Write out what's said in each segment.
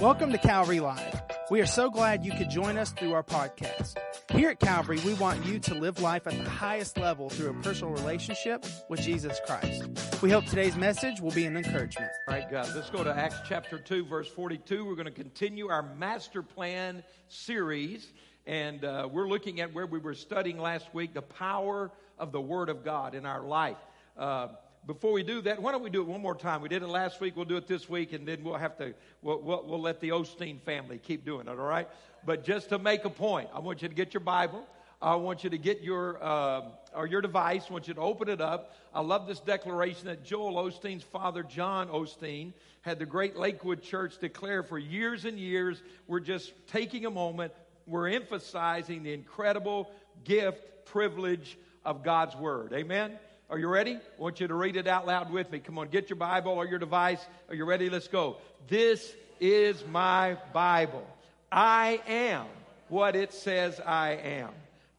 Welcome to Calvary Live. We are so glad you could join us through our podcast. Here at Calvary, we want you to live life at the highest level through a personal relationship with Jesus Christ. We hope today's message will be an encouragement. All right, guys, let's go to Acts chapter 2, verse 42. We're going to continue our master plan series, and uh, we're looking at where we were studying last week the power of the Word of God in our life. Uh, before we do that, why don't we do it one more time? We did it last week, we'll do it this week, and then we'll have to, we'll, we'll, we'll let the Osteen family keep doing it, all right? But just to make a point, I want you to get your Bible. I want you to get your uh, or your device. I want you to open it up. I love this declaration that Joel Osteen's father, John Osteen, had the great Lakewood Church declare for years and years. We're just taking a moment. We're emphasizing the incredible gift, privilege of God's Word. Amen. Are you ready? I want you to read it out loud with me. Come on, get your Bible or your device. Are you ready? Let's go. This is my Bible. I am what it says I am.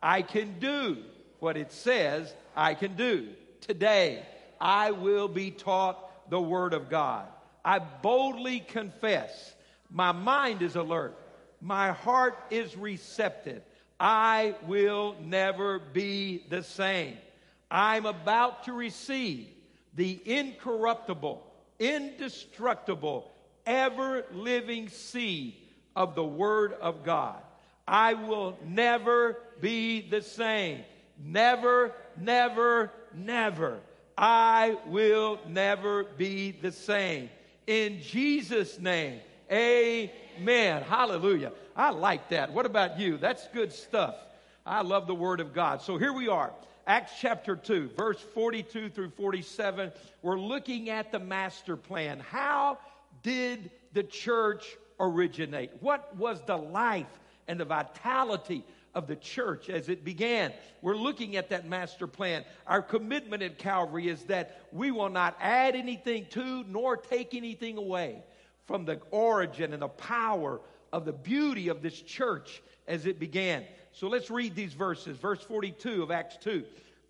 I can do what it says I can do. Today, I will be taught the Word of God. I boldly confess. My mind is alert. My heart is receptive. I will never be the same. I'm about to receive the incorruptible, indestructible, ever living seed of the Word of God. I will never be the same. Never, never, never. I will never be the same. In Jesus' name, amen. Hallelujah. I like that. What about you? That's good stuff. I love the Word of God. So here we are. Acts chapter 2, verse 42 through 47, we're looking at the master plan. How did the church originate? What was the life and the vitality of the church as it began? We're looking at that master plan. Our commitment at Calvary is that we will not add anything to nor take anything away from the origin and the power of the beauty of this church as it began. So let's read these verses. Verse 42 of Acts 2.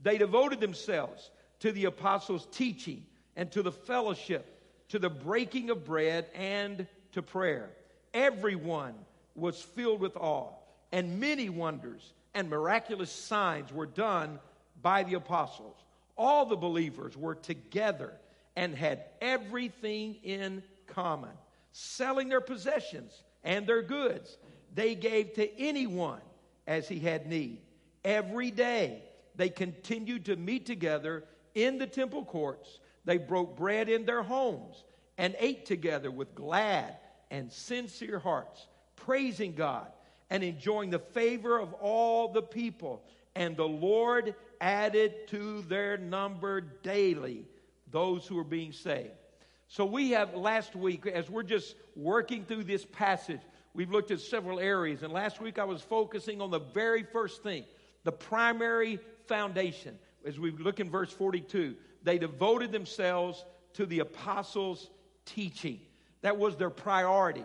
They devoted themselves to the apostles' teaching and to the fellowship, to the breaking of bread and to prayer. Everyone was filled with awe, and many wonders and miraculous signs were done by the apostles. All the believers were together and had everything in common, selling their possessions and their goods. They gave to anyone as he had need. Every day they continued to meet together in the temple courts. They broke bread in their homes and ate together with glad and sincere hearts, praising God and enjoying the favor of all the people. And the Lord added to their number daily those who were being saved. So we have last week, as we're just working through this passage, we've looked at several areas. And last week I was focusing on the very first thing, the primary foundation. As we look in verse 42, they devoted themselves to the apostles' teaching. That was their priority.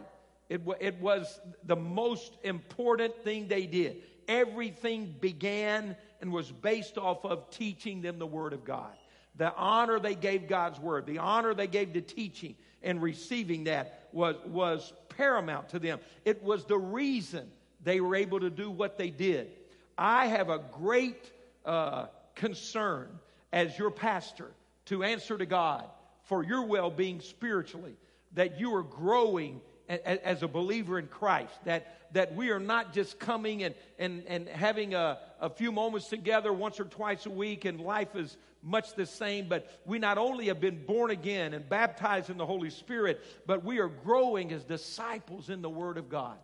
It, it was the most important thing they did. Everything began and was based off of teaching them the Word of God. The honor they gave God's Word, the honor they gave to teaching and receiving that was, was paramount to them. It was the reason they were able to do what they did. I have a great uh, concern as your pastor to answer to God for your well being spiritually, that you are growing as a believer in Christ, that, that we are not just coming and, and, and having a, a few moments together once or twice a week and life is much the same, but we not only have been born again and baptized in the Holy Spirit, but we are growing as disciples in the Word of God.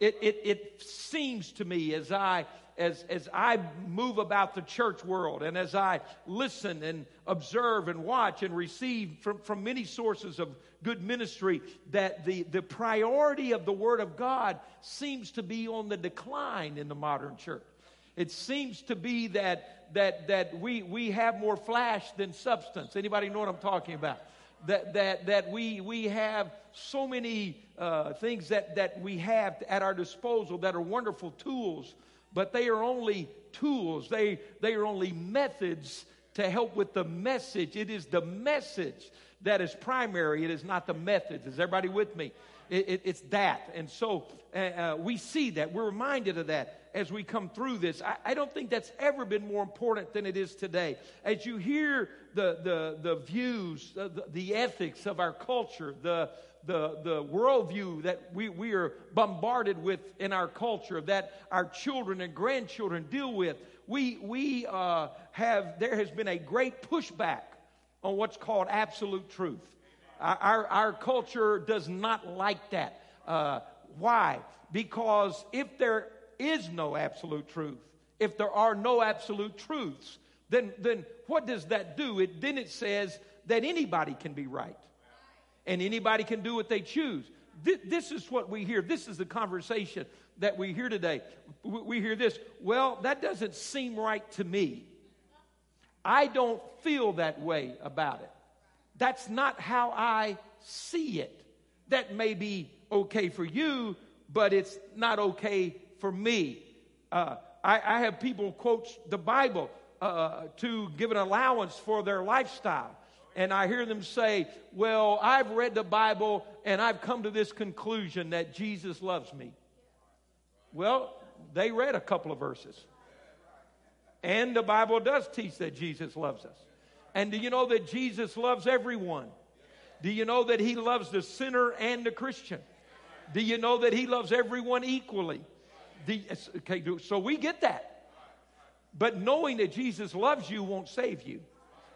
It, it, it seems to me as I as, as I move about the church world and as I listen and observe and watch and receive from, from many sources of good ministry, that the, the priority of the Word of God seems to be on the decline in the modern church. It seems to be that, that, that we, we have more flash than substance. Anybody know what I'm talking about? That, that, that we, we have so many uh, things that, that we have at our disposal that are wonderful tools but they are only tools, they, they are only methods to help with the message. It is the message that is primary, it is not the methods. Is everybody with me? It, it, it's that. And so uh, uh, we see that. We're reminded of that as we come through this. I, I, don't think that's ever been more important than it is today. As you hear the, the, the views, the, the ethics of our culture, the, the, the worldview that we, we are bombarded with in our culture, that our children and grandchildren deal with, we, we uh, have, there has been a great pushback on what's called absolute truth. Our, our, our culture does not like that. Uh, why? Because if there is no absolute truth, if there are no absolute truths, then, then what does that do? It, then it says that anybody can be right and anybody can do what they choose. This, this is what we hear. This is the conversation that we hear today. We, we hear this. Well, that doesn't seem right to me. I don't feel that way about it. That's not how I see it. That may be okay for you, but it's not okay for me. Uh, I, I, have people quote the Bible uh, to give an allowance for their lifestyle. And I hear them say, Well, I've read the Bible and I've come to this conclusion that Jesus loves me. Well, they read a couple of verses. And the Bible does teach that Jesus loves us. And do you know that Jesus loves everyone? Do you know that he loves the sinner and the Christian? Do you know that he loves everyone equally? The, okay, so we get that. But knowing that Jesus loves you won't save you.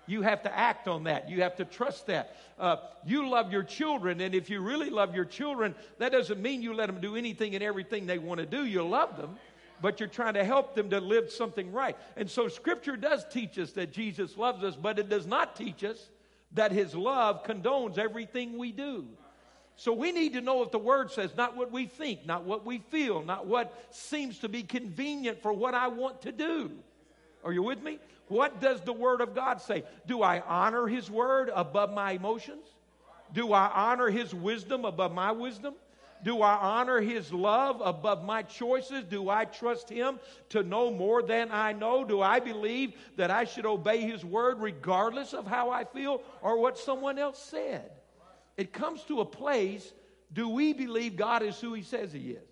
You have to act on that. You have to trust that. Uh, you love your children, and if you really love your children, that doesn't mean you let them do anything and everything they want to do. You love them, but you're trying to help them to live something right. And so Scripture does teach us that Jesus loves us, but it does not teach us that His love condones everything we do. So we need to know what the Word says, not what we think, not what we feel, not what seems to be convenient for what I want to do. Are you with me? What does the Word of God say? Do I honor His Word above my emotions? Do I honor His wisdom above my wisdom? Do I honor His love above my choices? Do I trust Him to know more than I know? Do I believe that I should obey His word regardless of how I feel or what someone else said? It comes to a place do we believe God is who He says He is?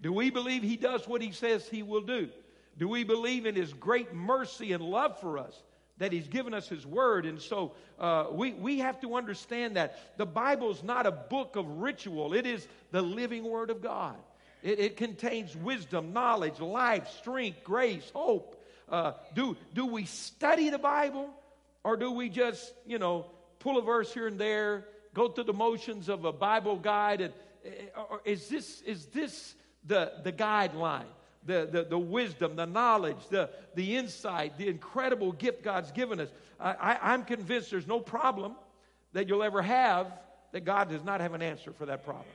Do we believe He does what He says He will do? Do we believe in His great mercy and love for us? that he's given us his word. And so uh, we, we have to understand that the Bible is not a book of ritual, it is the living word of God. It, it contains wisdom, knowledge, life, strength, grace, hope. Uh, do, do we study the Bible or do we just, you know, pull a verse here and there, go through the motions of a Bible guide? And, uh, or is this, is this the, the guideline? the, the, the wisdom, the knowledge, the, the insight, the incredible gift God's given us. I, I, I'm convinced there's no problem that you'll ever have that God does not have an answer for that problem.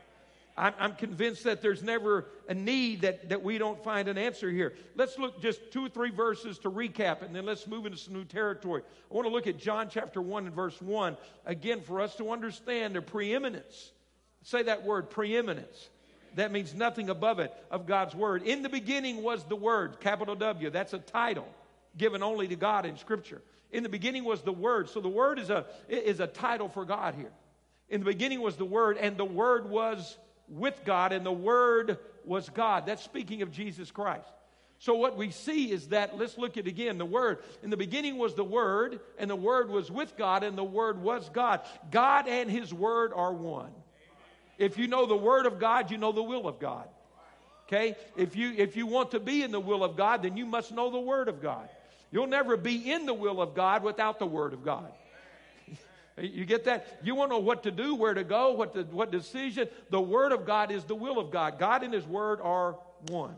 I'm, I'm, convinced that there's never a need that, that we don't find an answer here. Let's look just two or three verses to recap, and then let's move into some new territory. I want to look at John chapter 1 and verse 1 again for us to understand the preeminence. Say that word, preeminence that means nothing above it of God's word. In the beginning was the word, capital W. That's a title given only to God in Scripture. In the beginning was the word. So the word is a, is a title for God here. In the beginning was the word, and the word was with God, and the word was God. That's speaking of Jesus Christ. So what we see is that, let's look at again the Word. In the beginning was the Word, and the Word was with God, and the Word was God. God and His Word are one. If you know the Word of God, you know the will of God. Okay? If you, if you want to be in the will of God, then you must know the Word of God. You'll never be in the will of God without the Word of God. You get that? You want to know what to do, where to go, what, to, what decision. The Word of God is the will of God. God and His Word are one.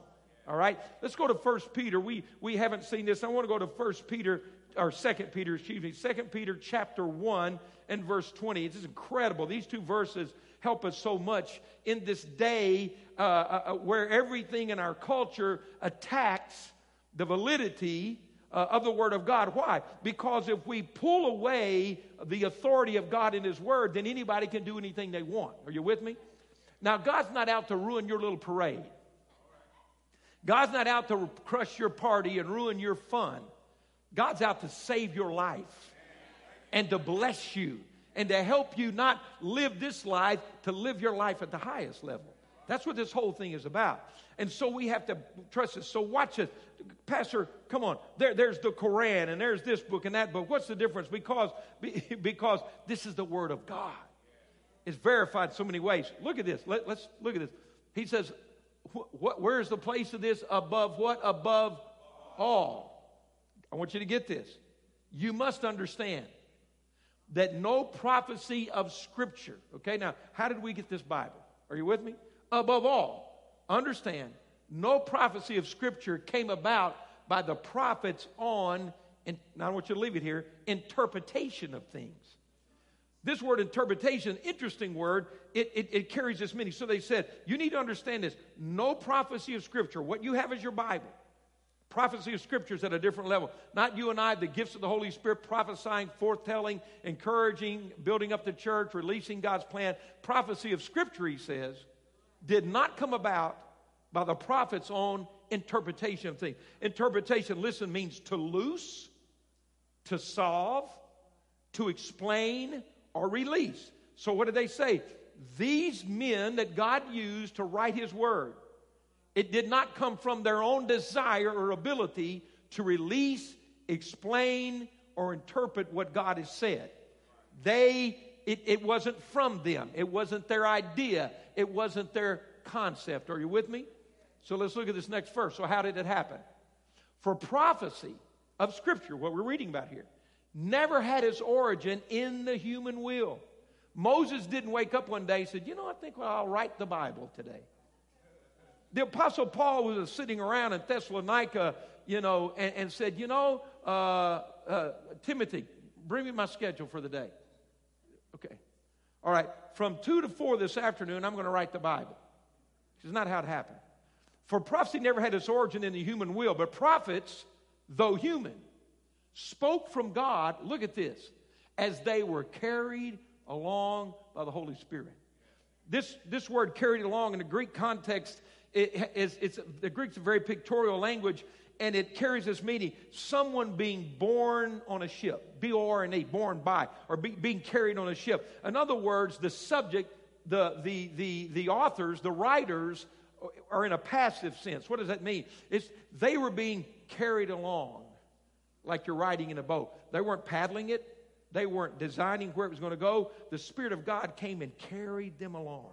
All right? Let's go to First Peter. We, we haven't seen this. I want to go to First Peter, or Second Peter, excuse me, Second Peter chapter 1 and verse 20. It's incredible. These two verses help us so much in this day uh, uh, uh, where everything in our culture attacks the validity uh, of the Word of God. Why? Because if we pull away the authority of God in His Word, then anybody can do anything they want. Are you with me? Now, God's not out to ruin your little parade. God's not out to crush your party and ruin your fun. God's out to save your life and to bless you and to help you not live this life, to live your life at the highest level. That's what this whole thing is about. And so we have to trust this. So watch this. Pastor, come on. There, there's the Quran and there's this book and that book. What's the difference? Because, because this is the Word of God. It's verified so many ways. Look at this. Let, us look at this. He says, wh- where's the place of this? Above what? Above all. I want you to get this. You must understand that no prophecy of Scripture, okay, now, how did we get this Bible? Are you with me? Above all, understand, no prophecy of Scripture came about by the prophets on, and I want you to leave it here, interpretation of things. This word interpretation, interesting word, it, it, it, carries this meaning. So they said, you need to understand this. No prophecy of Scripture, what you have is your Bible. Prophecy of Scripture is at a different level. Not you and I, the gifts of the Holy Spirit, prophesying, foretelling, encouraging, building up the church, releasing God's plan. Prophecy of Scripture, he says, did not come about by the prophet's own interpretation of things. Interpretation, listen, means to loose, to solve, to explain, or release. So, what did they say? These men that God used to write His Word, it did not come from their own desire or ability to release, explain, or interpret what God has said. They, it, it wasn't from them. It wasn't their idea. It wasn't their concept. Are you with me? So let's look at this next verse. So, how did it happen? For prophecy of Scripture, what we're reading about here, never had its origin in the human will. Moses didn't wake up one day and said, You know, I think well, I'll write the Bible today. The Apostle Paul was sitting around in Thessalonica, you know, and, and said, You know, uh, uh, Timothy, bring me my schedule for the day. All right. From 2 to 4 this afternoon, I'm going to write the Bible. This is not how it happened. For prophecy never had its origin in the human will, but prophets, though human, spoke from God, look at this, as they were carried along by the Holy Spirit. This, this word carried along in the Greek context it is it's the Greek's a very pictorial language, and it carries this meaning: someone being borne on a ship, B O R N E, borne by, or be, being carried on a ship. In other words, the subject, the the the the authors, the writers, are in a passive sense. What does that mean? It's they were being carried along like you're riding in a boat. They weren't paddling it, they weren't designing where it was going to go. The Spirit of God came and carried them along.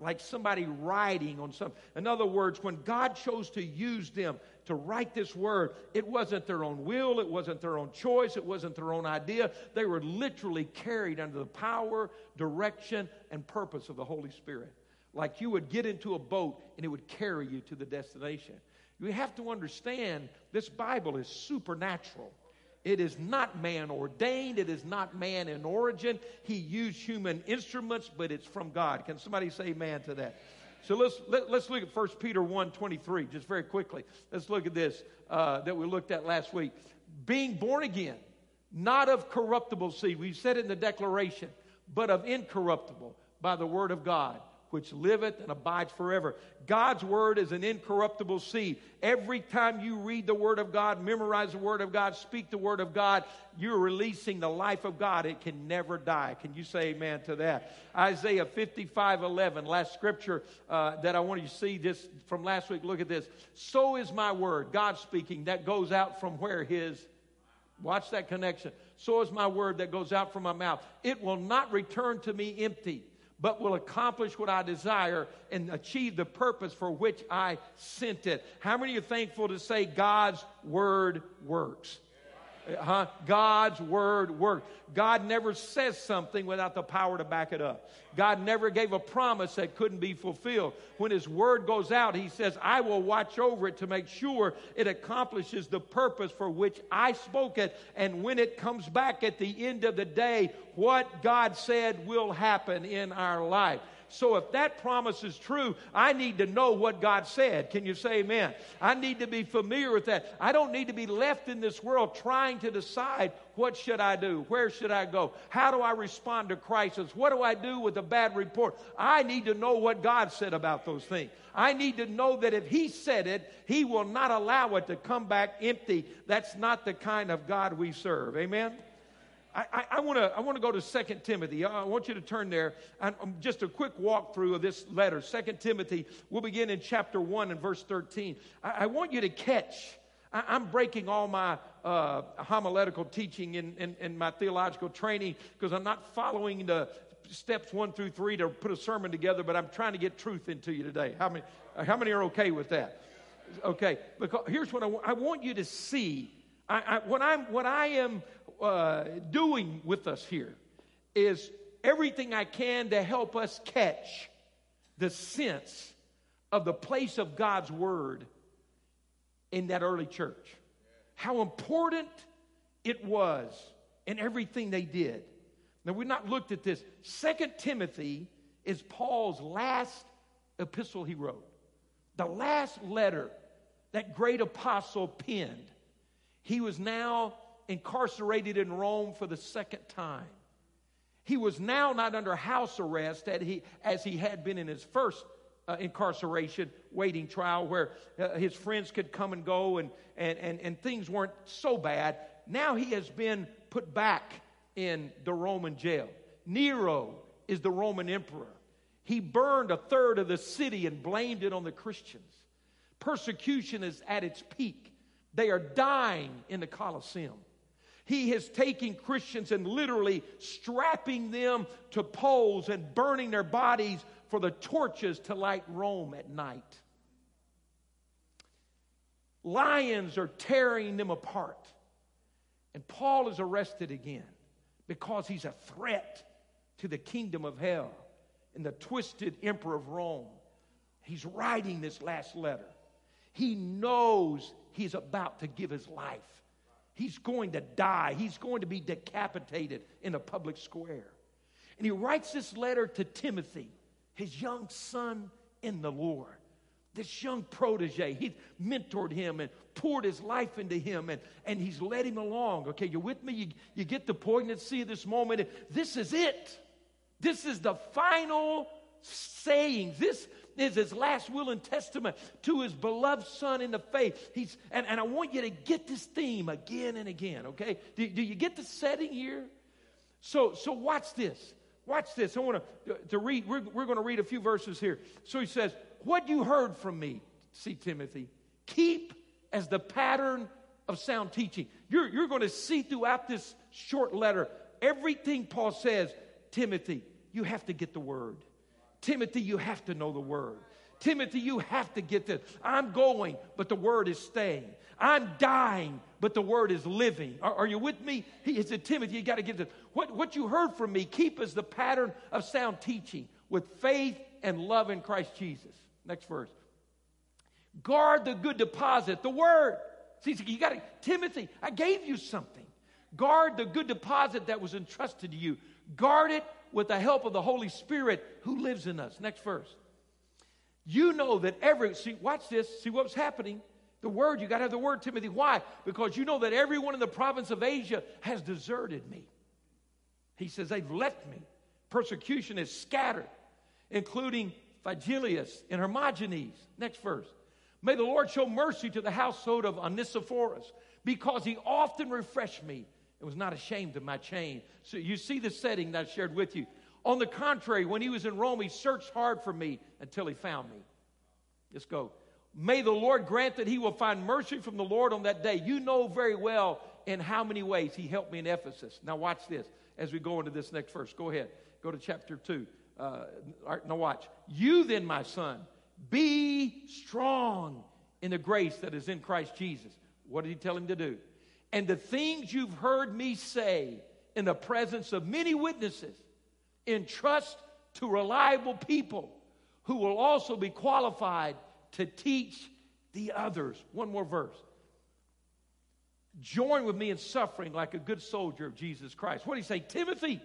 Like somebody riding on something. In other words, when God chose to use them to write this word, it wasn't their own will, it wasn't their own choice, it wasn't their own idea. They were literally carried under the power, direction, and purpose of the Holy Spirit. Like you would get into a boat and it would carry you to the destination. You have to understand this Bible is supernatural. It is not man ordained. It is not man in origin. He used human instruments, but it's from God. Can somebody say amen to that? So let's, let, us let us look at 1 Peter 1 23, just very quickly. Let's look at this uh, that we looked at last week. Being born again, not of corruptible seed, we said in the declaration, but of incorruptible by the word of God which liveth and abides forever. God's word is an incorruptible seed. Every time you read the word of God, memorize the word of God, speak the word of God, you're releasing the life of God. It can never die. Can you say amen to that? Isaiah 55 11, last scripture uh, that I want you to see this from last week. Look at this. So is my word, God speaking, that goes out from where his Watch that connection. So is my word that goes out from my mouth. It will not return to me empty but will accomplish what I desire and achieve the purpose for which I sent it. How many are thankful to say God's word works? Uh, huh? God's word works. God never says something without the power to back it up. God never gave a promise that couldn't be fulfilled. When His word goes out, He says, I will watch over it to make sure it accomplishes the purpose for which I spoke it. And when it comes back at the end of the day, what God said will happen in our life. So if that promise is true, I need to know what God said. Can you say amen? I need to be familiar with that. I don't need to be left in this world trying to decide what should I do? Where should I go? How do I respond to crisis? What do I do with a bad report? I need to know what God said about those things. I need to know that if He said it, He will not allow it to come back empty. That's not the kind of God we serve. Amen? I, I want to I want to go to 2 Timothy. I want you to turn there. And um, just a quick walkthrough of this letter. 2 Timothy. We'll begin in chapter 1 and verse 13. I, I want you to catch. I, am breaking all my uh, homiletical teaching in, in, my theological training because I'm not following the steps one through three to put a sermon together, but I'm trying to get truth into you today. How many, how many are okay with that? Okay, because here's what I, I want you to see. I, I, what, I'm, what I am uh, doing with us here is everything I can to help us catch the sense of the place of God's Word in that early church. How important it was in everything they did. Now, we've not looked at this. Second Timothy is Paul's last epistle he wrote, the last letter that great apostle penned. He was now incarcerated in Rome for the second time. He was now not under house arrest as he, as he had been in his first uh, incarceration, waiting trial, where uh, his friends could come and go and, and, and, and things weren't so bad. Now he has been put back in the Roman jail. Nero is the Roman emperor. He burned a third of the city and blamed it on the Christians. Persecution is at its peak. They are dying in the Colosseum. He has taken Christians and literally strapping them to poles and burning their bodies for the torches to light Rome at night. Lions are tearing them apart. And Paul is arrested again because he's a threat to the kingdom of hell and the twisted emperor of Rome. He's writing this last letter. He knows he's about to give his life. He's going to die. He's going to be decapitated in a public square. And he writes this letter to Timothy, his young son in the Lord. This young protege, he's mentored him and poured his life into him, and, and he's led him along. Okay, you're with me? You, you get the poignancy of this moment. This is it. This is the final saying. This, is his last will and testament to his beloved son in the faith. He's, and, and I want you to get this theme again and again, okay? Do, do you get the setting here? So, so watch this. Watch this. I want to, to read, we're, we're going to read a few verses here. So he says, What you heard from me, see Timothy, keep as the pattern of sound teaching. You're, you're going to see throughout this short letter everything Paul says, Timothy, you have to get the word. Timothy, you have to know the word. Timothy, you have to get this. I'm going, but the word is staying. I'm dying, but the word is living. Are, are you with me? He said, Timothy, you got to get this. What, what you heard from me, keep as the pattern of sound teaching with faith and love in Christ Jesus. Next verse. Guard the good deposit, the word. See, you got to, Timothy, I gave you something. Guard the good deposit that was entrusted to you. Guard it with the help of the Holy Spirit who lives in us. Next verse. You know that every, see, watch this, see what's happening. The word, you got to have the word, Timothy. Why? Because you know that everyone in the province of Asia has deserted me. He says, they've left me. Persecution is scattered, including Phygellus and Hermogenes. Next verse. May the Lord show mercy to the household of Onesiphorus, because he often refreshed me and was not ashamed of my chain. So you see the setting that I shared with you. On the contrary, when he was in Rome, he searched hard for me until he found me. Let's go. May the Lord grant that he will find mercy from the Lord on that day. You know very well in how many ways he helped me in Ephesus. Now, watch this as we go into this next verse. Go ahead. Go to chapter 2. Uh, now, watch. You then, my son, be strong in the grace that is in Christ Jesus. What did he tell him to do? And the things you've heard me say in the presence of many witnesses, entrust to reliable people who will also be qualified to teach the others. One more verse. Join with me in suffering like a good soldier of Jesus Christ. What do you say? Timothy,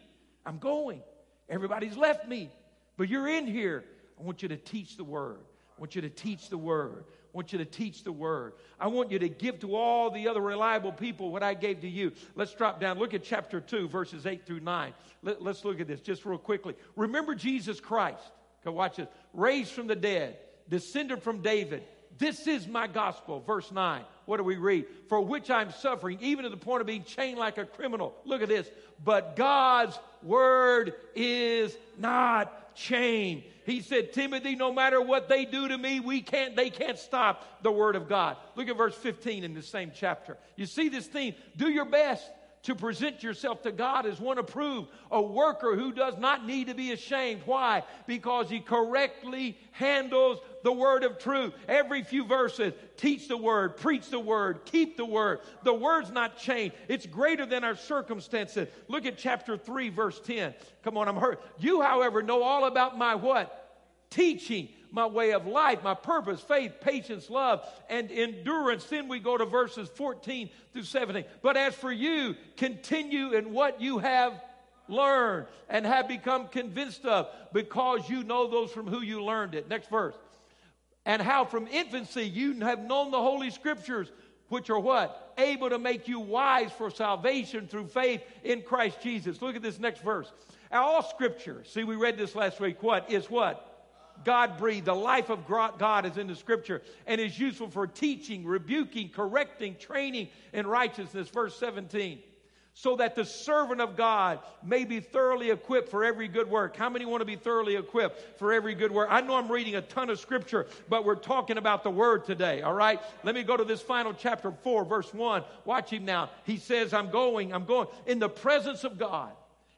I'm going. Everybody's left me, but you're in here. I want you to teach the word. I want you to teach the word. I want you to teach the word. I want you to give to all the other reliable people what I gave to you. Let's drop down. Look at chapter 2, verses 8 through 9. Let, us look at this just real quickly. Remember Jesus Christ. Go watch this. Raised from the dead, descended from David. This is my gospel. Verse 9. what do we read? For which I'm suffering, even to the point of being chained like a criminal. Look at this. But God's word is not chained. He said, Timothy, no matter what they do to me, we can't, they can't stop the word of God. Look at verse 15 in the same chapter. You see this theme? Do your best to present yourself to God as one approved, a worker who does not need to be ashamed. Why? Because he correctly handles the word of truth. Every few verses, teach the word, preach the word, keep the word. The word's not changed. It's greater than our circumstances. Look at chapter 3, verse 10. Come on, I'm hurt. You, however, know all about my what? Teaching my way of life, my purpose, faith, patience, love, and endurance. Then we go to verses 14 through 17. But as for you, continue in what you have learned and have become convinced of because you know those from who you learned it. Next verse. And how from infancy you have known the Holy Scriptures, which are what? Able to make you wise for salvation through faith in Christ Jesus. Look at this next verse. All Scripture, see, we read this last week, what? Is what? God breathed. The life of God is in the scripture and is useful for teaching, rebuking, correcting, training in righteousness. Verse 17. So that the servant of God may be thoroughly equipped for every good work. How many want to be thoroughly equipped for every good work? I know I'm reading a ton of scripture, but we're talking about the word today, all right? Let me go to this final chapter 4, verse 1. Watch him now. He says, I'm going, I'm going in the presence of God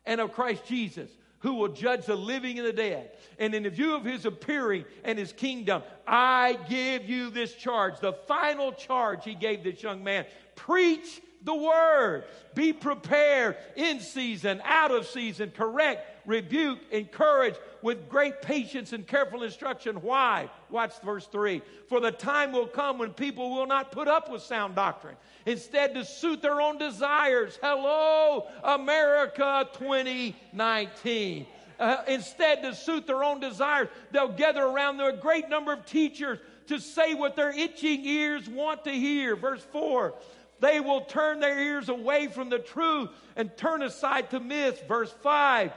and of Christ Jesus who will judge the living and the dead. And in the view of his appearing and his kingdom, I give you this charge, the final charge he gave this young man. Preach the word. Be prepared in season, out of season, correct, rebuke, encourage with great patience and careful instruction. Why? Watch verse 3. For the time will come when people will not put up with sound doctrine. Instead, to suit their own desires. Hello, America 2019. Uh, instead, to suit their own desires, they'll gather around a great number of teachers to say what their itching ears want to hear. Verse 4 they will turn their ears away from the truth and turn aside to myths. Verse 5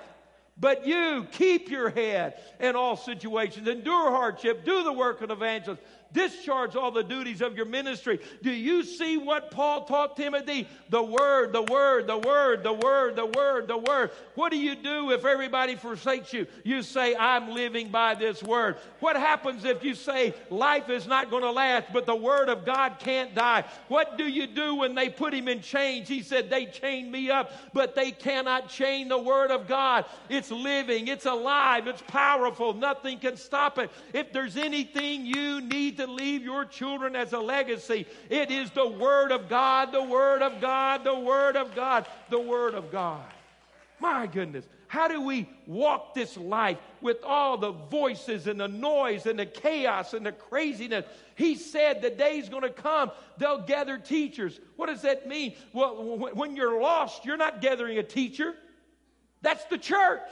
but you keep your head in all situations, endure hardship, do the work of evangelist, discharge all the duties of your ministry. Do you see what Paul taught Timothy? The word, the word, the word, the word, the word, the word. What do you do if everybody forsakes you? You say, I'm living by this word. What happens if you say, life is not going to last, but the word of God can't die? What do you do when they put him in chains? He said, They chained me up, but they cannot chain the word of God. It's living, it's alive, it's powerful. Nothing can stop it. If there's anything you need to to leave your children as a legacy. It is the Word of God, the Word of God, the Word of God, the Word of God. My goodness. How do we walk this life with all the voices and the noise and the chaos and the craziness? He said the day's going to come, they'll gather teachers. What does that mean? Well, when you're lost, you're not gathering a teacher, that's the church.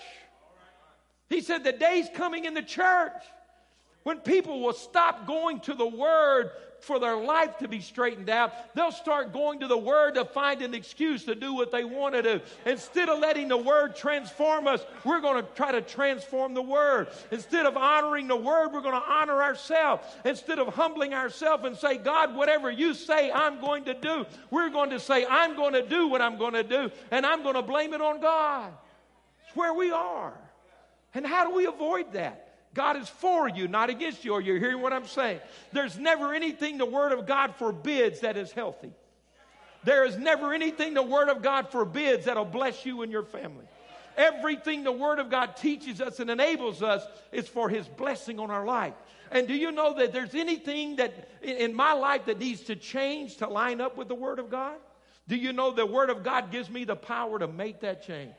He said the day's coming in the church when people will stop going to the Word for their life to be straightened out, they'll start going to the Word to find an excuse to do what they want to do. Instead of letting the Word transform us, we're going to try to transform the Word. Instead of honoring the Word, we're going to honor ourselves. Instead of humbling ourselves and say, God, whatever you say, I'm going to do, we're going to say, I'm going to do what I'm going to do, and I'm going to blame it on God. It's where we are. And how do we avoid that? God is for you, not against you. Are you hearing what I'm saying? There's never anything the Word of God forbids that is healthy. There is never anything the Word of God forbids that'll bless you and your family. Everything the Word of God teaches us and enables us is for His blessing on our life. And do you know that there's anything that in my life that needs to change to line up with the Word of God? Do you know the Word of God gives me the power to make that change?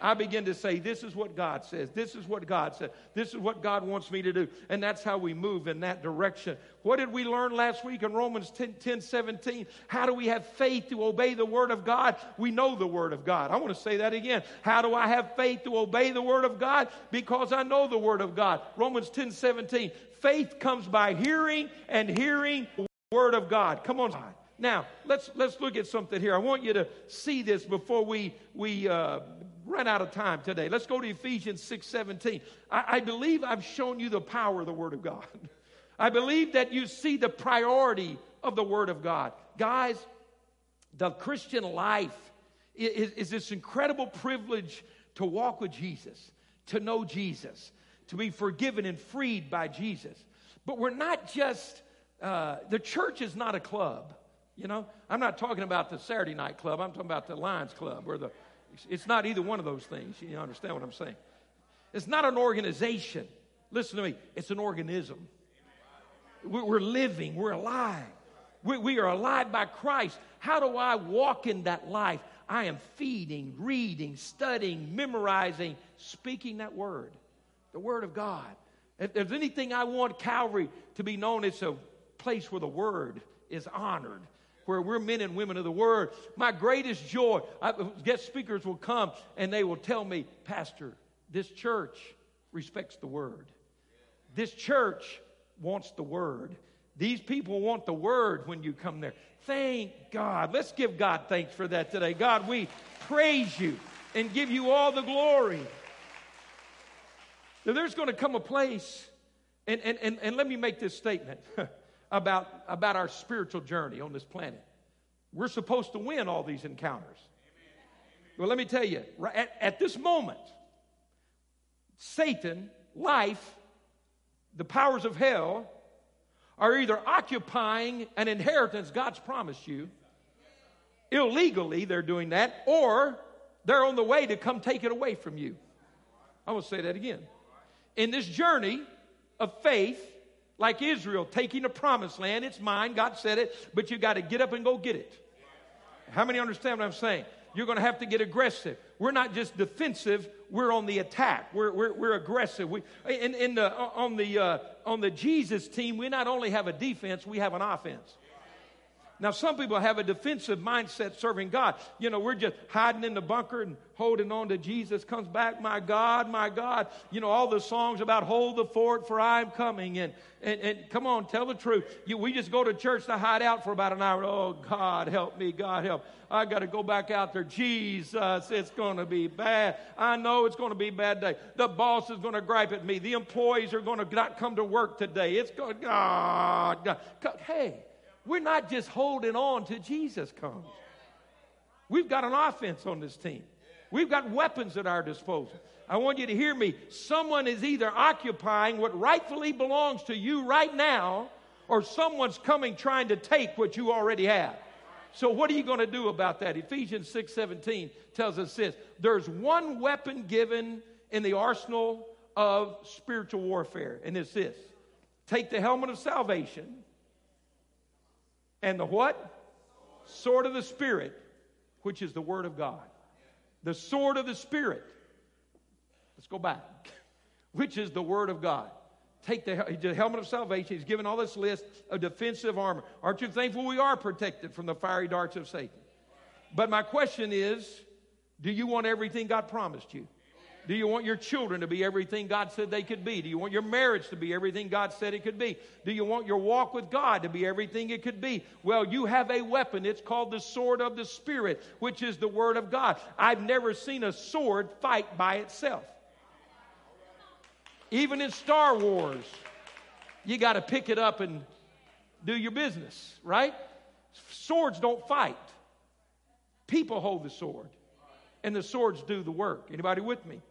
I begin to say, This is what God says. This is what God said. This is what God wants me to do. And that's how we move in that direction. What did we learn last week in Romans 10, 10 17? How do we have faith to obey the Word of God? We know the Word of God. I want to say that again. How do I have faith to obey the Word of God? Because I know the Word of God. Romans 10 17. Faith comes by hearing, and hearing the Word of God. Come on. Now, let's, let's look at something here. I want you to see this before we, we uh, run out of time today. Let's go to Ephesians 6 17. I, I believe I've shown you the power of the Word of God. I believe that you see the priority of the Word of God. Guys, the Christian life is, is this incredible privilege to walk with Jesus, to know Jesus, to be forgiven and freed by Jesus. But we're not just, uh, the church is not a club. You know, I'm not talking about the Saturday night club. I'm talking about the Lions Club or the, it's not either one of those things. You understand what I'm saying? It's not an organization. Listen to me, it's an organism. We're living, we're alive. We, are alive by Christ. How do I walk in that life? I am feeding, reading, studying, memorizing, speaking that word, the word of God. If there's anything I want Calvary to be known, it's a place where the word is honored where we're men and women of the word. My greatest joy, I, guest speakers will come and they will tell me, Pastor, this church respects the word. This church wants the word. These people want the word when you come there. Thank God. Let's give God thanks for that today. God, we praise you and give you all the glory. Now, there's going to come a place, and, and, and, and let me make this statement. about, about our spiritual journey on this planet. We're supposed to win all these encounters. Well, let me tell you, at, at this moment, Satan, life, the powers of hell are either occupying an inheritance God's promised you, illegally they're doing that, or they're on the way to come take it away from you. I will say that again. In this journey of faith, like Israel taking the promised land. It's mine. God said it, but you got to get up and go get it. How many understand what I'm saying? You're going to have to get aggressive. We're not just defensive, we're on the attack. We're, we're, we're aggressive. We, in, in the, on, the, uh, on the Jesus team, we not only have a defense, we have an offense. Now, some people have a defensive mindset serving God. You know, we're just hiding in the bunker and holding on to Jesus comes back, my God, my God. You know, all the songs about hold the fort for I'm coming. And, and, and come on, tell the truth. You, we just go to church to hide out for about an hour. Oh, God, help me, God, help. I got to go back out there. Jesus, it's going to be bad. I know it's going to be bad day. The boss is going to gripe at me. The employees are going to not come to work today. It's going, God, God. Hey, we're not just holding on till Jesus comes. We've got an offense on this team. We've got weapons at our disposal. I want you to hear me. Someone is either occupying what rightfully belongs to you right now, or someone's coming trying to take what you already have. So what are you going to do about that? Ephesians 6:17 tells us this. There's one weapon given in the arsenal of spiritual warfare, and it's this. Take the helmet of salvation and the what? Sword of the Spirit, which is the Word of God. The sword of the Spirit. Let's go back. Which is the Word of God. Take the, the helmet of salvation. He's given all this list of defensive armor. Aren't you thankful we are protected from the fiery darts of Satan? But my question is do you want everything God promised you? Do you want your children to be everything God said they could be? Do you want your marriage to be everything God said it could be? Do you want your walk with God to be everything it could be? Well, you have a weapon. It's called the sword of the Spirit, which is the Word of God. I've never seen a sword fight by itself. Even in Star Wars, you got to pick it up and do your business, right? Swords don't fight. People hold the sword, and the swords do the work. Anybody with me?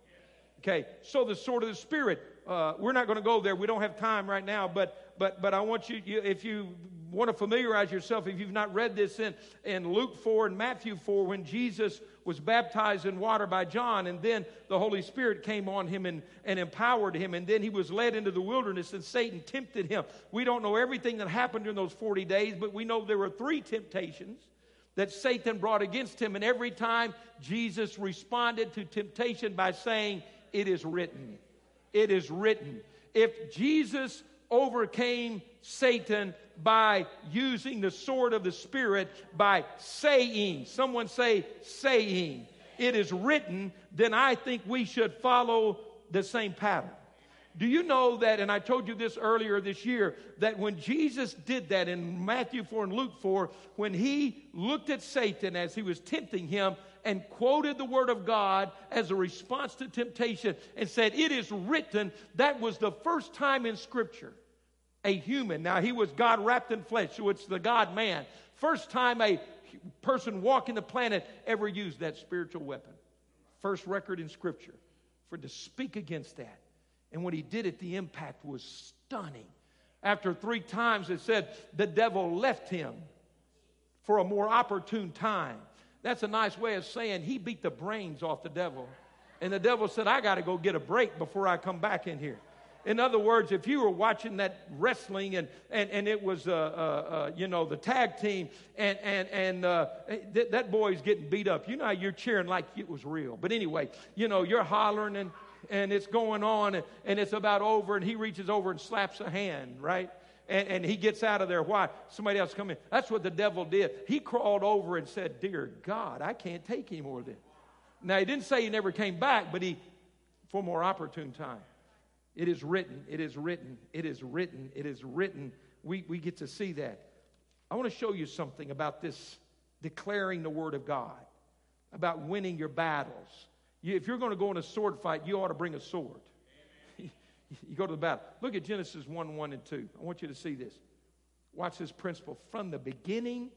Okay, so the sword of the Spirit. Uh, we're not going to go there. We don't have time right now, but but but I want you, you, if you want to familiarize yourself, if you've not read this in in Luke four and Matthew four, when Jesus was baptized in water by John, and then the Holy Spirit came on him and, and empowered him, and then he was led into the wilderness, and Satan tempted him. We don't know everything that happened during those 40 days, but we know there were three temptations that Satan brought against him, and every time Jesus responded to temptation by saying, it is written. It is written. If Jesus overcame Satan by using the sword of the Spirit, by saying, someone say, saying, it is written, then I think we should follow the same pattern. Do you know that, and I told you this earlier this year, that when Jesus did that in Matthew 4 and Luke 4, when he looked at Satan as he was tempting him, and quoted the Word of God as a response to temptation and said, It is written. That was the first time in Scripture a human. Now, he was God wrapped in flesh, so it's the God man. First time a person walking the planet ever used that spiritual weapon. First record in Scripture for to speak against that. And when he did it, the impact was stunning. After three times, it said the devil left him for a more opportune time. That's a nice way of saying he beat the brains off the devil. And the devil said, I got to go get a break before I come back in here. In other words, if you were watching that wrestling and, and, and it was, uh, uh, uh, you know, the tag team and, and, and uh, th- that boy's getting beat up, you know, you're cheering like it was real. But anyway, you know, you're hollering and, and it's going on and, and it's about over and he reaches over and slaps a hand, right? And, and he gets out of there. Why? Somebody else come in. That's what the devil did. He crawled over and said, Dear God, I can't take any more of this. Now, he didn't say he never came back, but he, for more opportune time. It is written, it is written, it is written, it is written. We, we get to see that. I want to show you something about this declaring the word of God, about winning your battles. You, if you're going to go in a sword fight, you ought to bring a sword. You go to the battle. Look at Genesis 1 1 and 2. I want you to see this. Watch this principle. From the beginning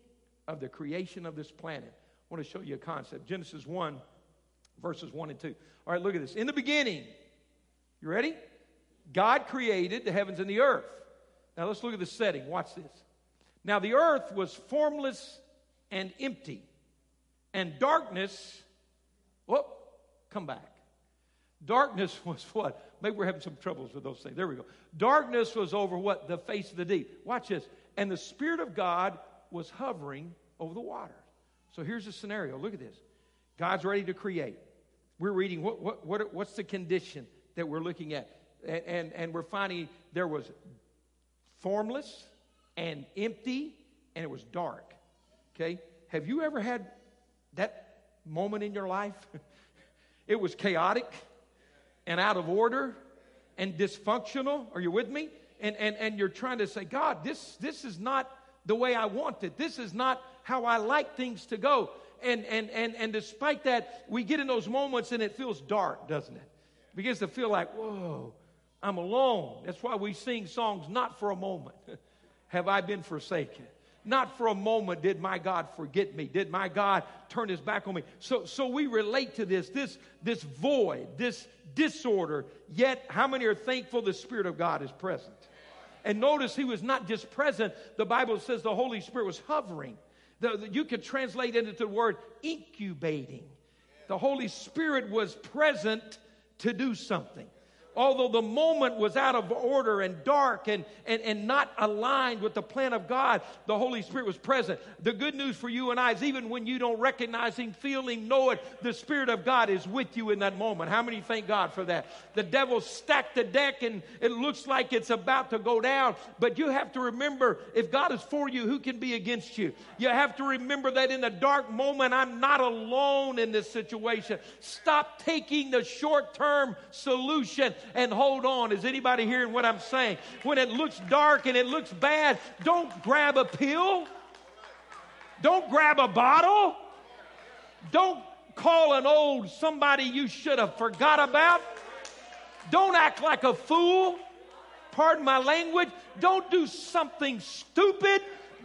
of the creation of this planet, I want to show you a concept. Genesis 1, verses 1 and 2. All right, look at this. In the beginning, you ready? God created the heavens and the earth. Now let's look at the setting. Watch this. Now the earth was formless and empty, and darkness, whoop, come back. Darkness was what? Maybe we're having some troubles with those things. There we go. Darkness was over what? The face of the deep. Watch this. And the Spirit of God was hovering over the waters. So here's the scenario. Look at this. God's ready to create. We're reading what, what, what, what's the condition that we're looking at? and, and, and we're finding there was formless and empty and it was dark. Okay? Have you ever had that moment in your life? it was chaotic and out of order and dysfunctional. Are you with me? And, and, and you're trying to say, God, this, this is not the way I want it. This is not how I like things to go. And, and, and, and despite that, we get in those moments and it feels dark, doesn't it? it begins to feel like, whoa, I'm alone. That's why we sing songs, not for a moment have I been forsaken. Not for a moment did my God forget me. Did my God turn his back on me? So, so we relate to this, this, this void, this disorder. Yet, how many are thankful the Spirit of God is present? And notice he was not just present, the Bible says the Holy Spirit was hovering. The, the, you could translate it into the word incubating. The Holy Spirit was present to do something although the moment was out of order and dark and, and, and not aligned with the plan of God, the Holy Spirit was present. The good news for you and I is even when you don't recognize Him, feel Him, know it, the Spirit of God is with you in that moment. How many thank God for that? The devil stacked the deck and it looks like it's about to go down, but you have to remember if God is for you, who can be against you? You have to remember that in a dark moment, I'm not alone in this situation. Stop taking the short term solution and hold on. Is anybody hearing what I'm saying? When it looks dark and it looks bad, don't grab a pill. Don't grab a bottle. Don't call an old somebody you should have forgot about. Don't act like a fool. Pardon my language. Don't do something stupid.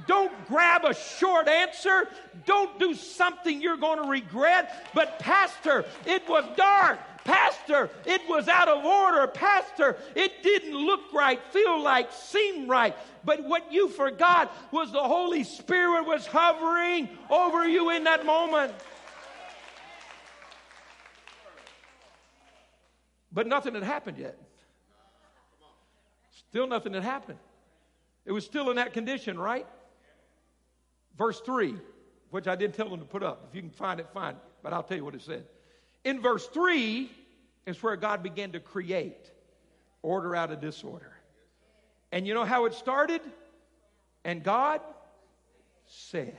Don't grab a short answer. Don't do something you're going to regret. But, Pastor, it was dark. Pastor, it was out of order. Pastor, it didn't look right, feel like, seem right. But what you forgot was the Holy Spirit was hovering over you in that moment. But nothing had happened yet. Still nothing had happened. It was still in that condition, right? Verse 3, which I didn't tell them to put up. If you can find it, fine. But I'll tell you what it said. In verse 3 is where God began to create order out of disorder. And you know how it started? And God said.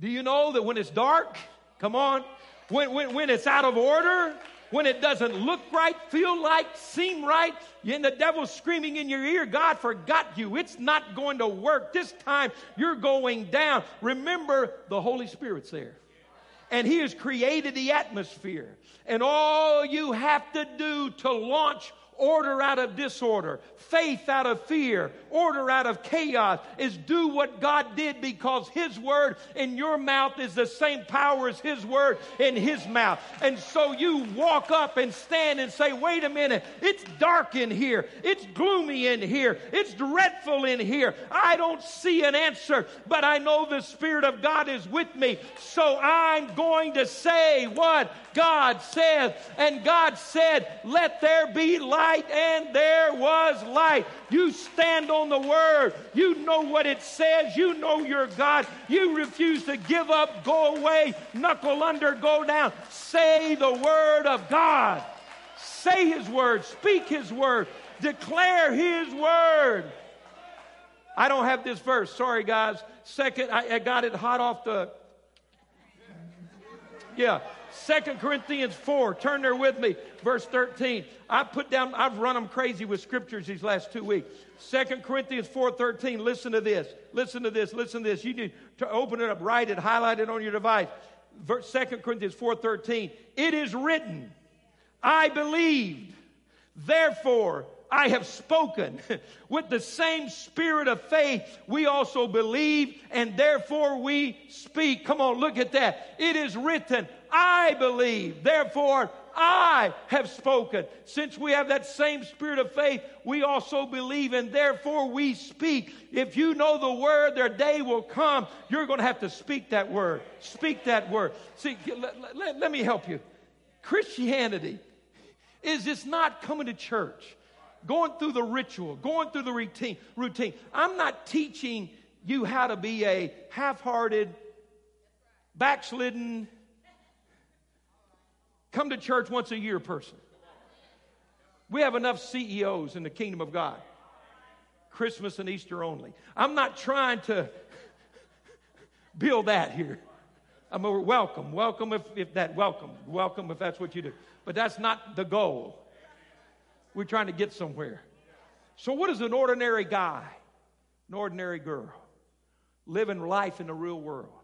Do you know that when it's dark, come on, when, when, when it's out of order, when it doesn't look right, feel like, seem right, and the devil's screaming in your ear, God forgot you. It's not going to work. This time you're going down. Remember, the Holy Spirit's there and He has created the atmosphere. And all you have to do to launch order out of disorder, faith out of fear, order out of chaos, is do what God did because His word in your mouth is the same power as His word in His mouth. And so you walk up and stand and say, wait a minute, it's dark in here, it's gloomy in here, it's dreadful in here. I don't see an answer, but I know the Spirit of God is with me. So I'm going to say what God says. And God said, Let there be light, and there was light. You stand on the word. You know what it says. You know your God. You refuse to give up, go away, knuckle under, go down. Say the word of God. Say his word. Speak his word. Declare his word. I don't have this verse. Sorry, guys. Second, I, I got it hot off the. Yeah. Second Corinthians 4. Turn there with me. Verse 13. I put down, I've run them crazy with scriptures these last two weeks. Second Corinthians 4 13. Listen to this. Listen to this. Listen to this. You need to open it up, write it, highlight it on your device. Second Corinthians 4 13. It is written, I believed, therefore I have spoken. With the same spirit of faith, we also believe and therefore we speak. Come on, look at that. It is written, I believe, therefore I have spoken. Since we have that same spirit of faith, we also believe and therefore we speak. If you know the word, their day will come. You're going to have to speak that word. Speak that word. See, let, let, let me help you. Christianity is just not coming to church, going through the ritual, going through the routine. routine. I'm not teaching you how to be a half hearted, backslidden, come to church once a year person. We have enough CEOs in the kingdom of God. Christmas and Easter only. I'm not trying to build that here. I'm a welcome, welcome if, if that welcome, welcome if that's what you do. But that's not the goal. We're trying to get somewhere. So, what is an ordinary guy, an ordinary girl, living life in the real world?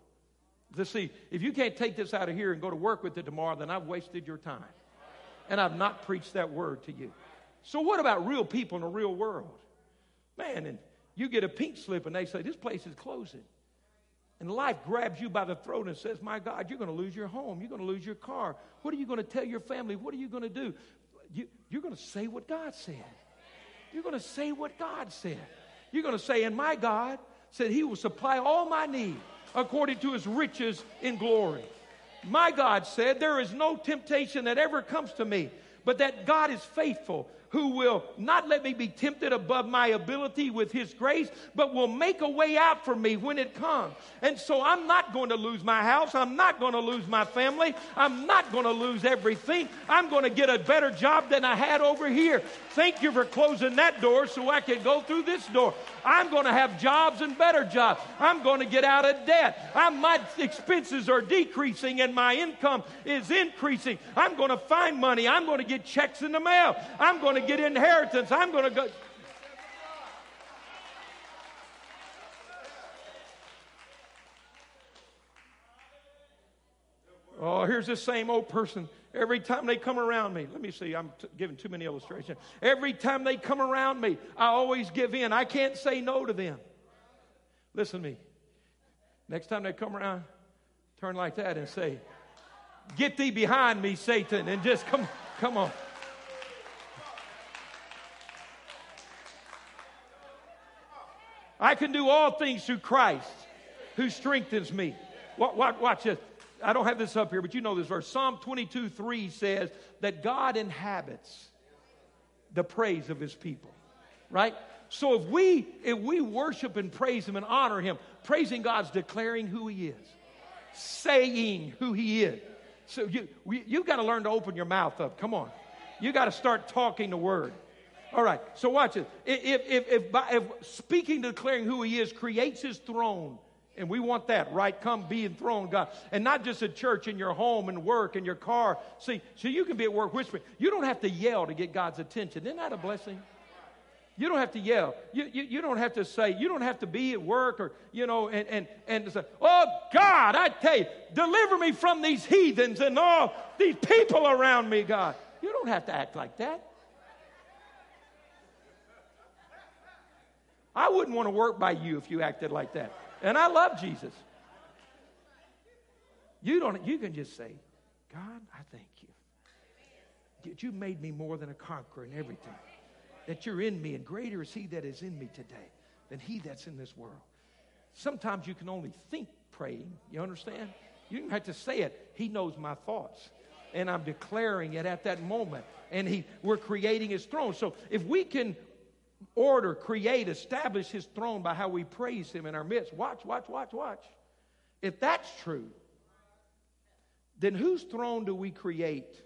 To see, if you can't take this out of here and go to work with it tomorrow, then I've wasted your time. And I've not preached that word to you. So, what about real people in the real world? Man, and you get a pink slip and they say, This place is closing. And life grabs you by the throat and says, My God, you're going to lose your home. You're going to lose your car. What are you going to tell your family? What are you going to do? You, you're going to say what God said. You're going to say what God said. You're going to say, And my God said, He will supply all my needs according to his riches in glory. My God said, There is no temptation that ever comes to me, but that God is faithful who will not let me be tempted above my ability with His grace, but will make a way out for me when it comes. And so I'm not going to lose my house. I'm not going to lose my family. I'm not going to lose everything. I'm going to get a better job than I had over here. Thank you for closing that door so I can go through this door. I'm going to have jobs and better jobs. I'm going to get out of debt. I'm, my expenses are decreasing and my income is increasing. I'm going to find money. I'm going to get checks in the mail. I'm going to get inheritance. I'm going to go. Oh, here's this same old person. Every time they come around me, let me see, I'm t- giving too many illustrations. Every time they come around me, I always give in. I can't say no to them. Listen to me. Next time they come around, turn like that and say, Get thee behind me, Satan, and just come, come on. I can do all things through Christ who strengthens me. Watch, this. I don't have this up here, but you know this verse. Psalm 22 3 says that God inhabits the praise of his people, right? So if we if we worship and praise him and honor him, praising God's declaring who he is, saying who he is. So you you got to learn to open your mouth up. Come on, you got to start talking the word. All right, so watch it. If, if, if, if speaking, declaring who he is creates his throne, and we want that, right? Come be enthroned, God. And not just at church, in your home and work, in your car. See, so you can be at work whispering. You don't have to yell to get God's attention. Isn't that a blessing? You don't have to yell. You, you, you don't have to say, you don't have to be at work or, you know, and, and, and say, oh, God, I tell you, deliver me from these heathens and all these people around me, God. You don't have to act like that. I wouldn't want to work by you if you acted like that. And I love Jesus. You don't you can just say, God, I thank you. That you made me more than a conqueror in everything. That you're in me, and greater is he that is in me today than he that's in this world. Sometimes you can only think praying. You understand? You don't have to say it. He knows my thoughts. And I'm declaring it at that moment. And he, we're creating his throne. So if we can order, create, establish his throne by how we praise him in our midst, watch, watch, watch, watch. If that's true, then whose throne do we create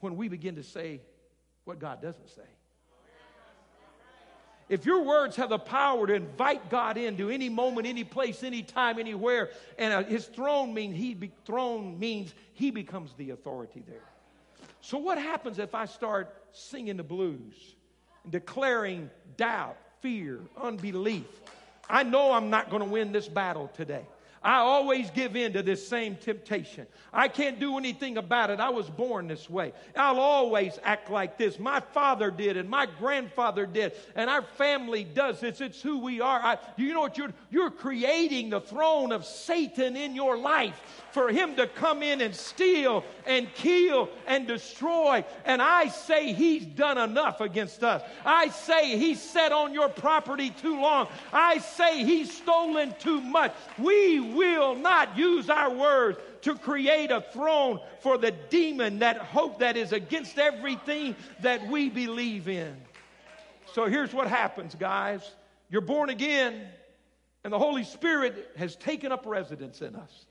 when we begin to say what God doesn't say? If your words have the power to invite God into any moment, any place, any time, anywhere, and uh, His throne means He be, throne means He becomes the authority there. So what happens if I start singing the blues, declaring doubt, fear, unbelief? I know I'm not going to win this battle today. I always give in to this same temptation. I can't do anything about it. I was born this way. I'll always act like this. My father did, and my grandfather did, and our family does this. It's who we are. I, you know what? You're, you're creating the throne of Satan in your life for him to come in and steal and kill and destroy. And I say he's done enough against us. I say he's sat on your property too long. I say he's stolen too much. We will not use our words to create a throne for the demon that hope that is against everything that we believe in. So here's what happens, guys. You're born again, and the Holy Spirit has taken up residence in us.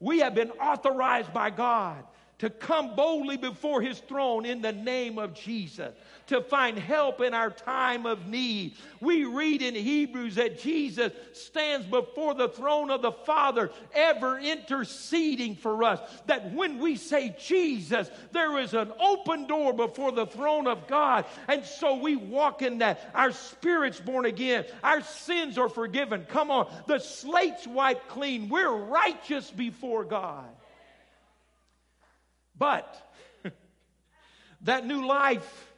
We have been authorized by God to come boldly before his throne in the name of Jesus, to find help in our time of need. We read in Hebrews that Jesus stands before the throne of the Father, ever interceding for us. That when we say Jesus, there is an open door before the throne of God. And so we walk in that. Our spirit's born again, our sins are forgiven. Come on, the slate's wiped clean. We're righteous before God. But that new life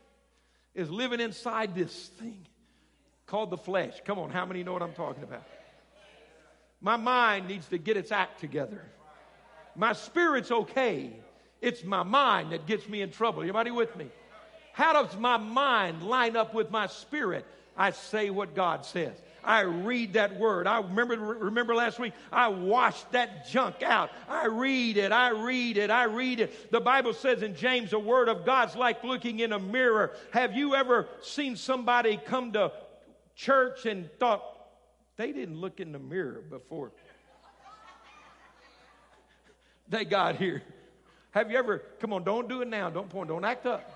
is living inside this thing called the flesh. Come on, how many know what I'm talking about? My mind needs to get its act together. My spirit's okay. It's my mind that gets me in trouble. Anybody with me? How does my mind line up with my spirit? I say what God says. I read that word. I remember, remember last week, I washed that junk out. I read it, I read it, I read it. The Bible says in James, the word of God's like looking in a mirror. Have you ever seen somebody come to church and thought, they didn't look in the mirror before they got here? Have you ever, come on, don't do it now. Don't point, don't act up.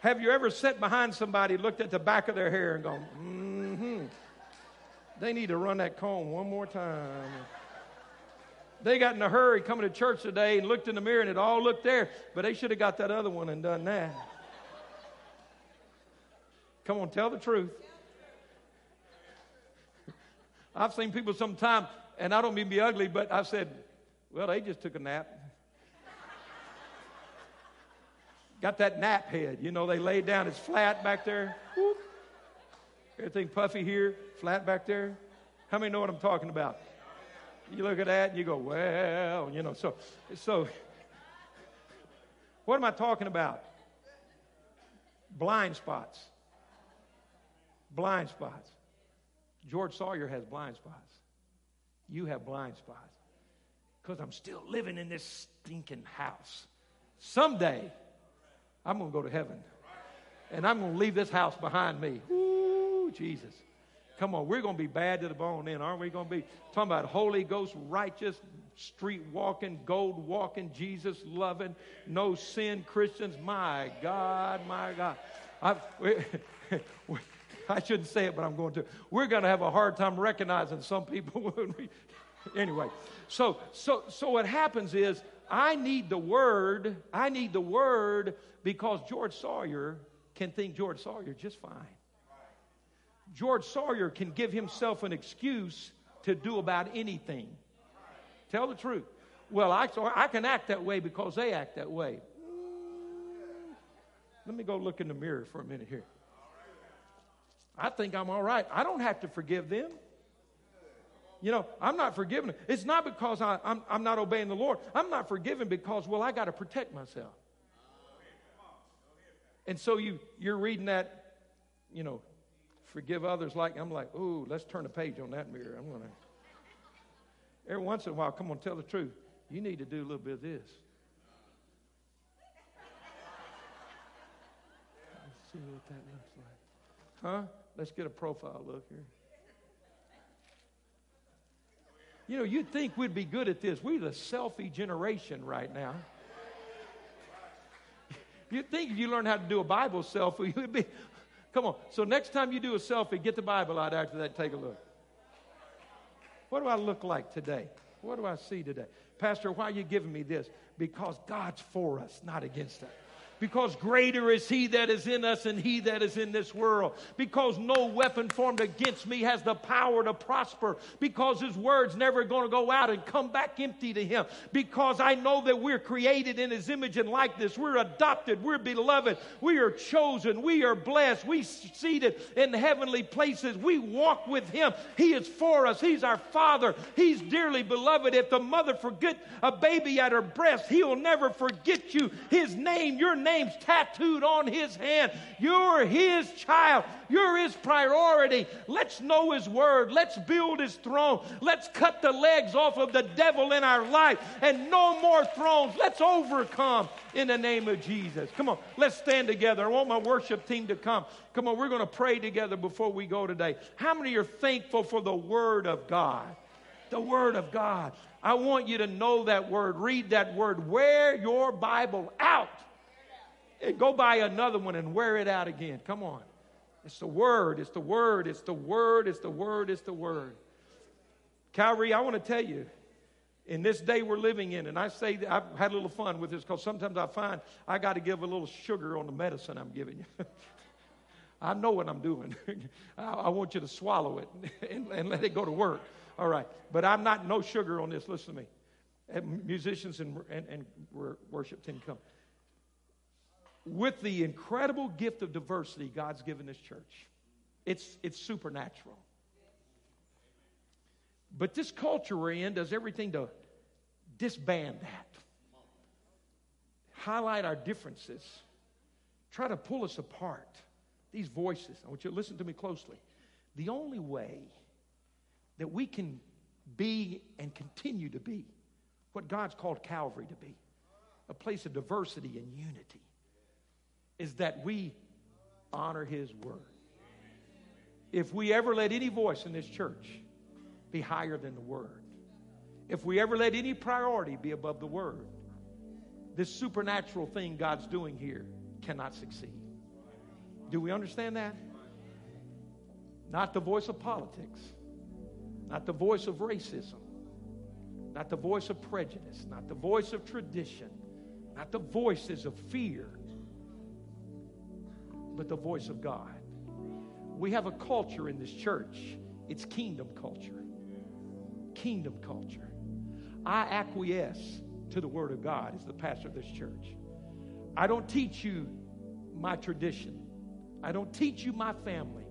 Have you ever sat behind somebody, looked at the back of their hair, and gone, mm hmm? They need to run that comb one more time. They got in a hurry coming to church today and looked in the mirror and it all looked there, but they should have got that other one and done that. Come on, tell the truth. I've seen people sometime, and I don't mean to be ugly, but I said, well, they just took a nap. Got that nap head. You know, they laid down, it's flat back there. Whoop. Everything puffy here, flat back there. How many know what I'm talking about? You look at that and you go, well, you know, so, so, what am I talking about? Blind spots. Blind spots. George Sawyer has blind spots. You have blind spots. Because I'm still living in this stinking house. Someday, I'm going to go to heaven. And I'm going to leave this house behind me. Jesus. Come on, we're going to be bad to the bone then, aren't we going to be? Talking about Holy Ghost, righteous, street walking, gold walking, Jesus loving, no sin Christians. My God, my God. I, I shouldn't say it, but I'm going to. We're going to have a hard time recognizing some people anyway, so so so what happens is I need the word. I need the word because George Sawyer can think George Sawyer just fine. George Sawyer can give himself an excuse to do about anything. Tell the truth. Well, I, I can act that way because they act that way. Mm, let me go look in the mirror for a minute here. I think I'm all right. I don't have to forgive them. You know, I'm not forgiven. It's not because I, I'm, I'm not obeying the Lord. I'm not forgiven because, well, I got to protect myself. And so you, you're reading that, you know, forgive others like, I'm like, ooh, let's turn a page on that mirror. I'm to. Every once in a while, come on, tell the truth. You need to do a little bit of this. Let's see what that looks like. Huh? Let's get a profile look here. You know, you'd think we'd be good at this. We're the selfie generation right now. You'd think if you learn how to do a Bible selfie, you'd be. Come on. So next time you do a selfie, get the Bible out after that, take a look. What do I look like today? What do I see today? Pastor, why are you giving me this? Because God's for us, not against us because greater is he that is in us and he that is in this world. Because no weapon formed against me has the power to prosper. Because his word's never going to go out and come back empty to him. Because I know that we're created in his image and likeness. We're adopted. We're beloved. We are chosen. We are blessed. We seated in heavenly places. We walk with him. He is for us. He's our father. He's dearly beloved. If the mother forget a baby at her breast, he'll never forget you. His name, your name name's tattooed on his hand. You're his child. You're his priority. Let's know his word. Let's build his throne. Let's cut the legs off of the devil in our life and no more thrones. Let's overcome in the name of Jesus. Come on, let's stand together. I want my worship team to come. Come on, we're going to pray together before we go today. How many are thankful for the word of God? The word of God. I want you to know that word, read that word, wear your Bible out go buy another one and wear it out again. Come on. It's the word, it's the word, it's the word, it's the word, it's the word. Calvary, I want to tell you, in this day we're living in, and I say I've had a little fun with this because sometimes I find I got to give a little sugar on the medicine I'm giving you. I know what I'm doing. I, I, want you to swallow it and, and, let it go to work. All right. But I'm not, no sugar on this. Listen to me. Musicians and, and, and worship team come with the incredible gift of diversity God's given this church. It's, it's supernatural. But this culture we're in does everything to disband that, highlight our differences, try to pull us apart. These voices, I want you to listen to me closely. The only way that we can be and continue to be what God's called Calvary to be a place of diversity and unity is that we honor His word. If we ever let any voice in this church be higher than the word, if we ever let any priority be above the word, this supernatural thing God's doing here cannot succeed. Do we understand that? Not the voice of politics, not the voice of racism, not the voice of prejudice, not the voice of tradition, not the voices of fear but the voice of God. We have a culture in this church, it's kingdom culture. Kingdom culture. I acquiesce to the Word of God as the pastor of this church. I don't teach you my tradition, I don't teach you my family.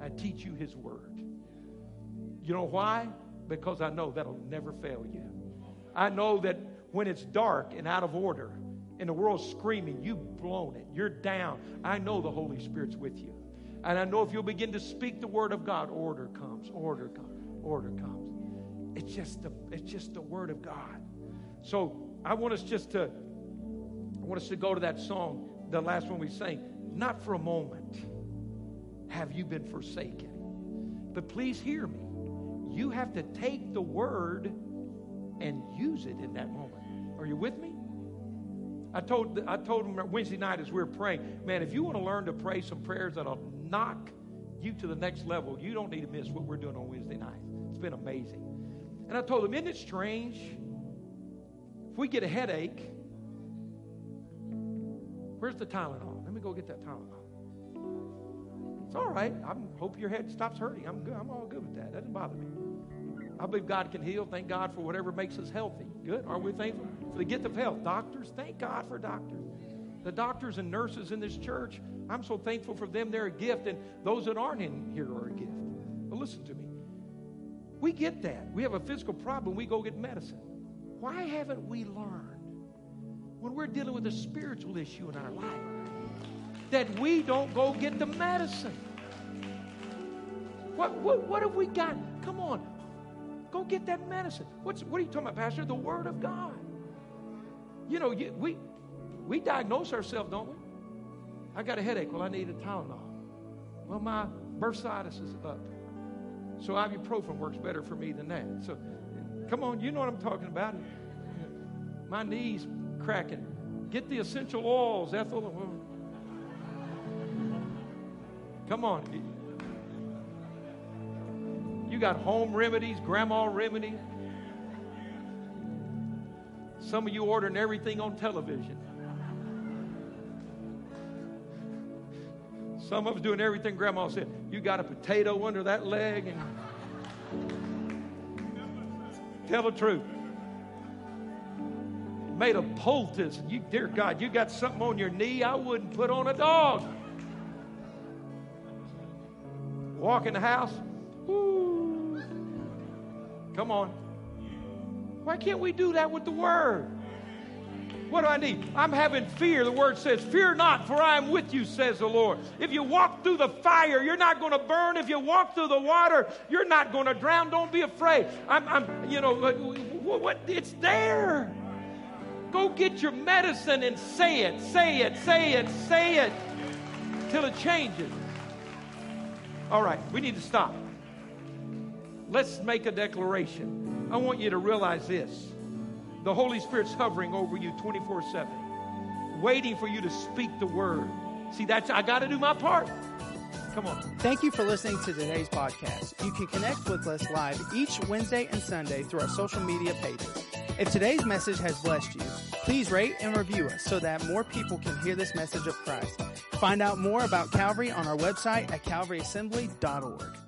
I teach you His Word. You know why? Because I know that'll never fail you. I know that when it's dark and out of order, and the world's screaming, you've blown it, you're down. I know the Holy Spirit's with you. And I know if you'll begin to speak the word of God, order comes, order comes, order comes. It's just the, it's just the word of God. So I want us just to, I want us to go to that song, the last one we sang. Not for a moment have you been forsaken. But please hear me. You have to take the word and use it in that moment. Are you with me? I told, I told them Wednesday night as we were praying, man, if you want to learn to pray some prayers that'll knock you to the next level, you don't need to miss what we're doing on Wednesday night. It's been amazing. And I told them, isn't it strange? If we get a headache, where's the Tylenol? Let me go get that Tylenol. It's all right. I hope your head stops hurting. I'm good. I'm all good with that. That doesn't bother me. I believe God can heal. Thank God for whatever makes us healthy. Good. Are we thankful? for the gift of health. Doctors, thank God for doctors. The doctors and nurses in this church, I'm so thankful for them. They're a gift, and those that aren't in here are a gift. But listen to me. We get that. We have a physical problem, we go get medicine. Why haven't we learned when we're dealing with a spiritual issue in our life that we don't go get the medicine? What, what, what have we got? Come on. Go get that medicine. What's, what are you talking about, Pastor? The Word of God. You know, you, we, we diagnose ourselves, don't we? I got a headache. Well, I need a Tylenol. Well, my bursitis is up. So ibuprofen works better for me than that. So come on, you know what I'm talking about. My knees cracking. Get the essential oils, Ethel. Come on. You got home remedies, grandma remedies. Some of you ordering everything on television. Some of us doing everything grandma said. You got a potato under that leg and tell the truth. Made a poultice. You, dear God, you got something on your knee I wouldn't put on a dog. Walk in the house. Woo. Come on. Why can't we do that with the word? What do I need? I'm having fear. The word says, Fear not, for I am with you, says the Lord. If you walk through the fire, you're not going to burn. If you walk through the water, you're not going to drown. Don't be afraid. I'm, I'm you know, what, what, it's there. Go get your medicine and say it, say it, say it, say it till it changes. All right, we need to stop. Let's make a declaration. I want you to realize this the Holy Spirit's hovering over you 24 7, waiting for you to speak the word. See, that's, I got to do my part. Come on. Thank you for listening to today's podcast. You can connect with us live each Wednesday and Sunday through our social media pages. If today's message has blessed you, please rate and review us so that more people can hear this message of Christ. Find out more about Calvary on our website at calvaryassembly.org.